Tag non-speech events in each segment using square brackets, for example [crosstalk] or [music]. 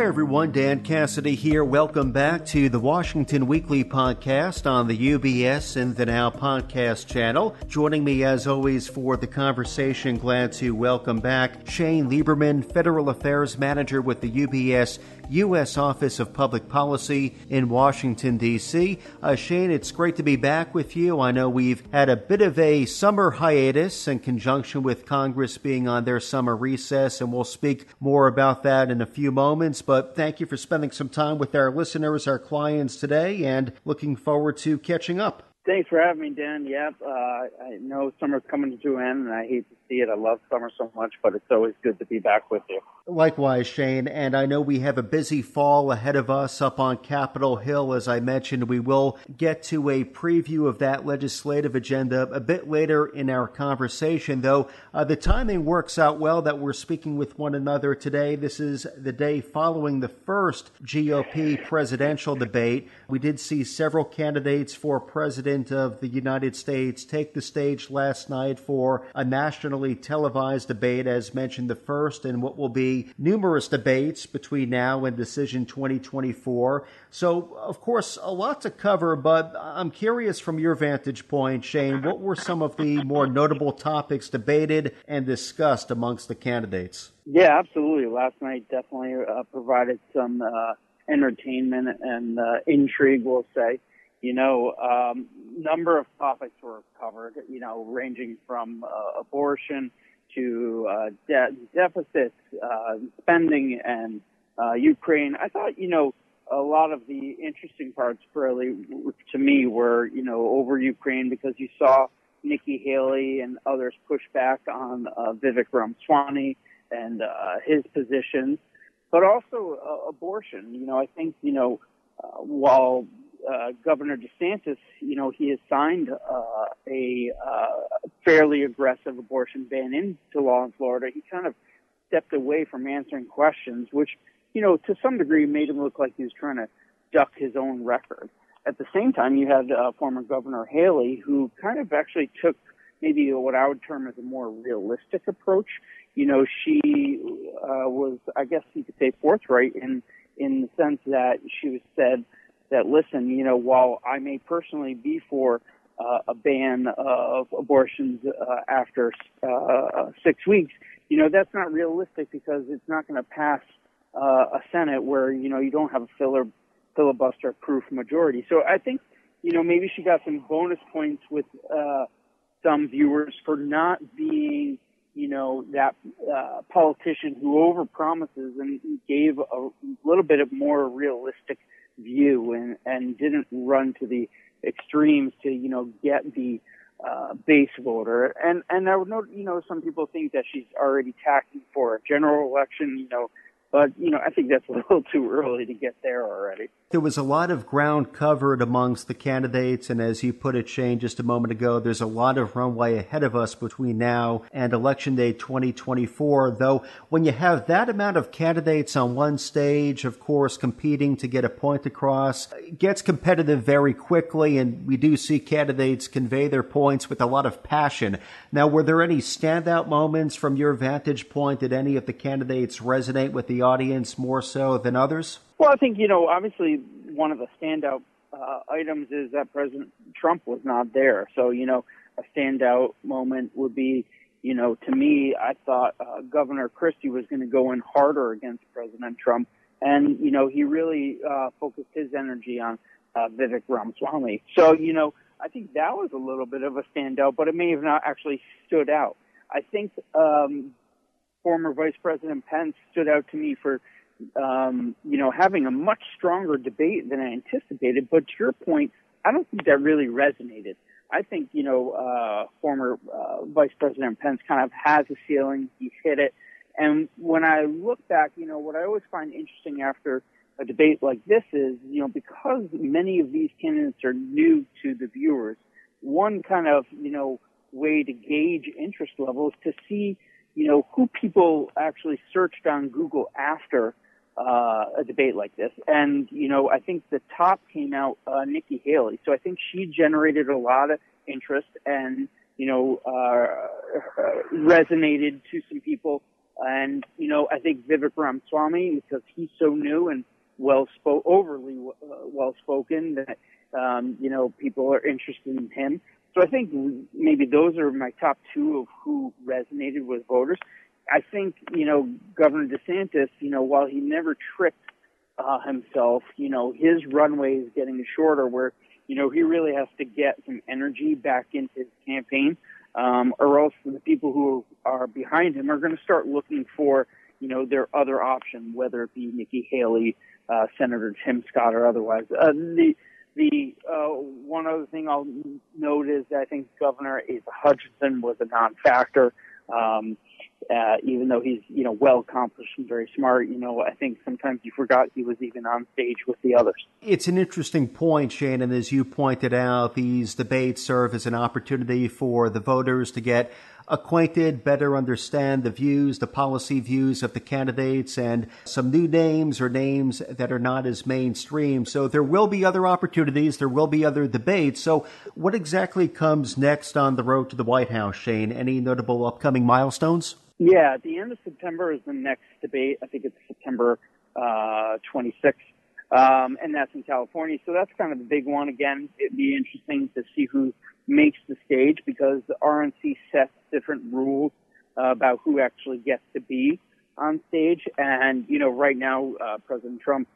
Hi, everyone. Dan Cassidy here. Welcome back to the Washington Weekly Podcast on the UBS and the Now Podcast channel. Joining me, as always, for the conversation, glad to welcome back Shane Lieberman, Federal Affairs Manager with the UBS U.S. Office of Public Policy in Washington, D.C. Uh, Shane, it's great to be back with you. I know we've had a bit of a summer hiatus in conjunction with Congress being on their summer recess, and we'll speak more about that in a few moments. But thank you for spending some time with our listeners, our clients today, and looking forward to catching up. Thanks for having me, Dan. Yep, uh, I know summer's coming to an end, and I hate to see it. I love summer so much, but it's always good to be back with you. Likewise, Shane. And I know we have a busy fall ahead of us up on Capitol Hill. As I mentioned, we will get to a preview of that legislative agenda a bit later in our conversation, though uh, the timing works out well that we're speaking with one another today. This is the day following the first GOP presidential debate. We did see several candidates for president of the United States take the stage last night for a nationally televised debate, as mentioned, the first in what will be numerous debates between now and decision 2024. So, of course, a lot to cover, but I'm curious from your vantage point, Shane, what were some of the more notable topics debated and discussed amongst the candidates? Yeah, absolutely. Last night definitely uh, provided some uh, entertainment and uh, intrigue, we'll say you know, um, number of topics were covered, you know, ranging from uh, abortion to uh, de- uh, spending, and uh, Ukraine. I thought, you know, a lot of the interesting parts, really, to me, were, you know, over Ukraine because you saw Nikki Haley and others push back on uh, Vivek Ramaswamy and uh, his positions, but also uh, abortion. You know, I think, you know, uh, while uh, Governor DeSantis, you know, he has signed uh, a uh, fairly aggressive abortion ban into law in Florida. He kind of stepped away from answering questions, which, you know, to some degree made him look like he was trying to duck his own record. At the same time, you had uh, former Governor Haley, who kind of actually took maybe what I would term as a more realistic approach. You know, she uh, was, I guess you could say, forthright in in the sense that she was said that listen, you know, while I may personally be for uh, a ban of abortions uh, after uh, six weeks, you know, that's not realistic because it's not going to pass uh, a Senate where you know you don't have a filler, filibuster proof majority. So I think you know maybe she got some bonus points with uh, some viewers for not being you know that uh, politician who overpromises and gave a little bit of more realistic view and, and didn't run to the extremes to, you know, get the uh, base voter. And, and I would note, you know, some people think that she's already tacking for a general election, you know, but, you know, I think that's a [laughs] little too early to get there already. There was a lot of ground covered amongst the candidates, and as you put it, Shane, just a moment ago, there's a lot of runway ahead of us between now and Election Day 2024. Though, when you have that amount of candidates on one stage, of course, competing to get a point across, gets competitive very quickly, and we do see candidates convey their points with a lot of passion. Now, were there any standout moments from your vantage point? Did any of the candidates resonate with the audience more so than others? Well, I think, you know, obviously one of the standout uh, items is that President Trump was not there. So, you know, a standout moment would be, you know, to me, I thought uh, Governor Christie was going to go in harder against President Trump. And, you know, he really uh, focused his energy on uh, Vivek Ramaswamy. So, you know, I think that was a little bit of a standout, but it may have not actually stood out. I think um, former Vice President Pence stood out to me for um, you know, having a much stronger debate than I anticipated. But to your point, I don't think that really resonated. I think, you know, uh, former uh, Vice President Pence kind of has a ceiling. He's hit it. And when I look back, you know, what I always find interesting after a debate like this is, you know, because many of these candidates are new to the viewers, one kind of, you know, way to gauge interest levels to see, you know, who people actually searched on Google after uh, a debate like this. And, you know, I think the top came out uh, Nikki Haley. So I think she generated a lot of interest and, you know, uh, resonated to some people And, you know, I think Vivek Ramaswamy, because he's so new and well spoke, overly uh, well spoken that, um, you know, people are interested in him. So I think maybe those are my top two of who resonated with voters. I think, you know, Governor DeSantis, you know, while he never tripped uh, himself, you know, his runway is getting shorter where, you know, he really has to get some energy back into his campaign, um, or else the people who are behind him are going to start looking for, you know, their other option, whether it be Nikki Haley, uh, Senator Tim Scott, or otherwise. Uh, the the uh, one other thing I'll note is I think Governor Asa Hutchinson was a non-factor. Um, uh, even though he's you know well accomplished and very smart, you know I think sometimes you forgot he was even on stage with the others. It's an interesting point, Shannon, as you pointed out. These debates serve as an opportunity for the voters to get acquainted, better understand the views, the policy views of the candidates, and some new names or names that are not as mainstream. So there will be other opportunities, there will be other debates. So, what exactly comes next on the road to the White House, Shane? Any notable upcoming milestones? Yeah, the end of September is the next debate. I think it's September uh, 26th. Um, and that's in California. So that's kind of the big one. Again, it'd be interesting to see who makes the stage because the RNC sets different rules uh, about who actually gets to be on stage. And, you know, right now, uh, President Trump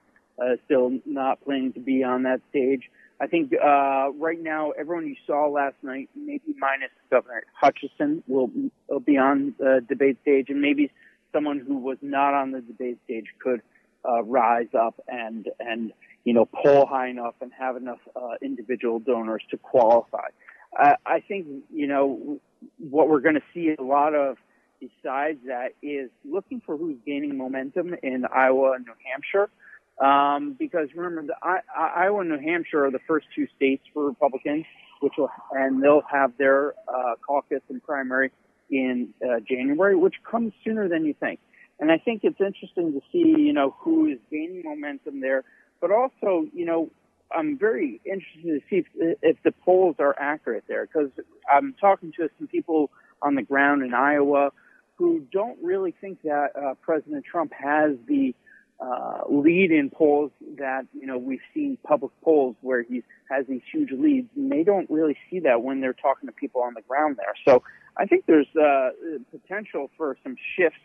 uh, still not planning to be on that stage. I think uh, right now, everyone you saw last night, maybe minus Governor Hutchinson, will, will be on the debate stage, and maybe someone who was not on the debate stage could uh, rise up and and you know poll high enough and have enough uh, individual donors to qualify. I, I think you know what we're going to see a lot of besides that is looking for who's gaining momentum in Iowa and New Hampshire. Um, because remember, the, I, I, Iowa and New Hampshire are the first two states for Republicans, which will, and they'll have their uh, caucus and primary in uh, January, which comes sooner than you think. And I think it's interesting to see, you know, who is gaining momentum there, but also, you know, I'm very interested to see if, if the polls are accurate there because I'm talking to some people on the ground in Iowa who don't really think that uh, President Trump has the uh, lead in polls that you know we've seen public polls where he has these huge leads, and they don't really see that when they're talking to people on the ground there. So I think there's uh, potential for some shifts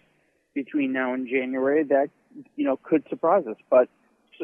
between now and January that you know could surprise us, but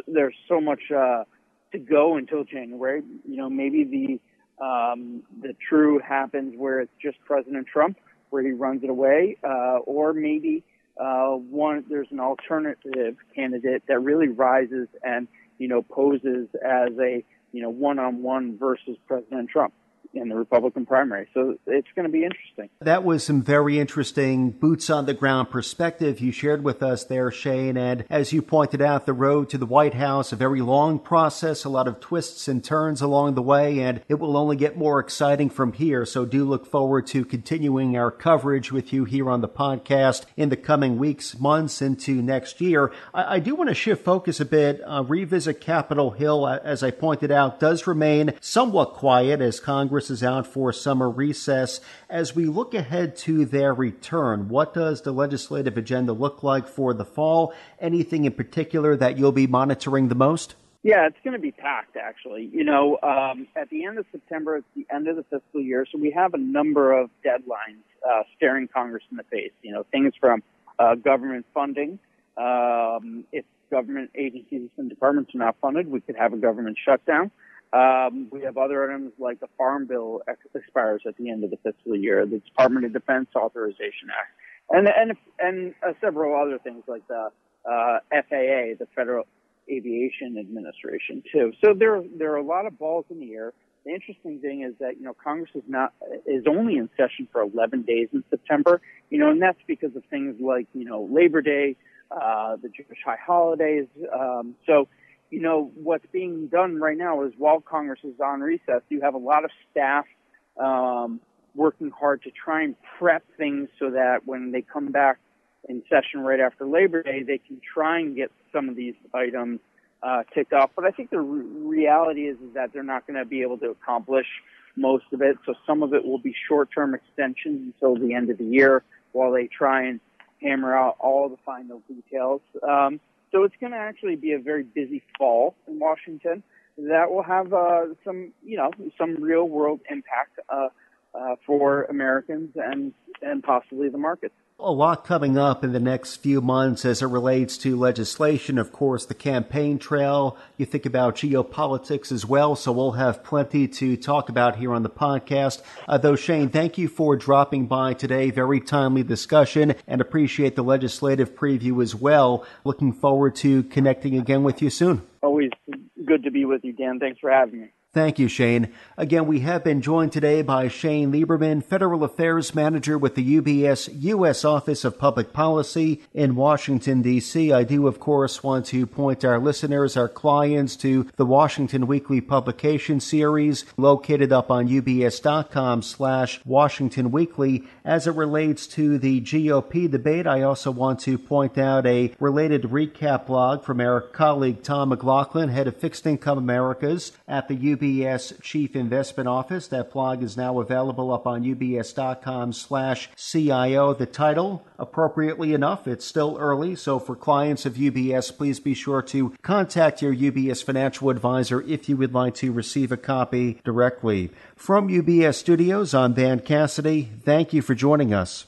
there's so much uh, to go until January. You know, maybe the um, the true happens where it's just President Trump, where he runs it away, uh, or maybe uh, one there's an alternative candidate that really rises and you know poses as a you know one-on-one versus President Trump in the Republican primary. So it's going to be interesting. That was some very interesting boots on the ground perspective you shared with us there, Shane. And as you pointed out, the road to the White House, a very long process, a lot of twists and turns along the way, and it will only get more exciting from here. So do look forward to continuing our coverage with you here on the podcast in the coming weeks, months into next year. I, I do want to shift focus a bit, uh, revisit Capitol Hill, as I pointed out, does remain somewhat quiet as Congress is out for summer recess. As we look ahead to their return, what does the legislative agenda look like for the fall? Anything in particular that you'll be monitoring the most? Yeah, it's going to be packed, actually. You know, um, at the end of September, it's the end of the fiscal year, so we have a number of deadlines uh, staring Congress in the face. You know, things from uh, government funding. Um, if government agencies and departments are not funded, we could have a government shutdown. Um, we have other items like the Farm Bill ex- expires at the end of the fiscal year, the Department of Defense Authorization Act, and and and uh, several other things like the uh, FAA, the Federal Aviation Administration, too. So there there are a lot of balls in the air. The interesting thing is that you know Congress is not is only in session for 11 days in September, you know, and that's because of things like you know Labor Day, uh, the Jewish high holidays. Um, so you know, what's being done right now is while Congress is on recess, you have a lot of staff um, working hard to try and prep things so that when they come back in session right after Labor Day, they can try and get some of these items uh, ticked off. But I think the re- reality is, is that they're not going to be able to accomplish most of it. So some of it will be short-term extensions until the end of the year while they try and hammer out all the final details. Um, so it's going to actually be a very busy fall in Washington that will have uh, some, you know, some real world impact uh, uh, for Americans and and possibly the markets. A lot coming up in the next few months as it relates to legislation. Of course, the campaign trail. You think about geopolitics as well. So we'll have plenty to talk about here on the podcast. Uh, though, Shane, thank you for dropping by today. Very timely discussion and appreciate the legislative preview as well. Looking forward to connecting again with you soon. Always good to be with you, Dan. Thanks for having me. Thank you, Shane. Again, we have been joined today by Shane Lieberman, Federal Affairs Manager with the UBS U.S. Office of Public Policy in Washington, D.C. I do, of course, want to point our listeners, our clients, to the Washington Weekly publication series located up on ubs.com slash Washington Weekly. As it relates to the GOP debate, I also want to point out a related recap blog from our colleague Tom McLaughlin, head of Fixed Income Americas at the UBS UBS Chief Investment Office. That blog is now available up on ubs.com slash CIO. The title, appropriately enough, it's still early, so for clients of UBS, please be sure to contact your UBS financial advisor if you would like to receive a copy directly. From UBS Studios, I'm Dan Cassidy. Thank you for joining us.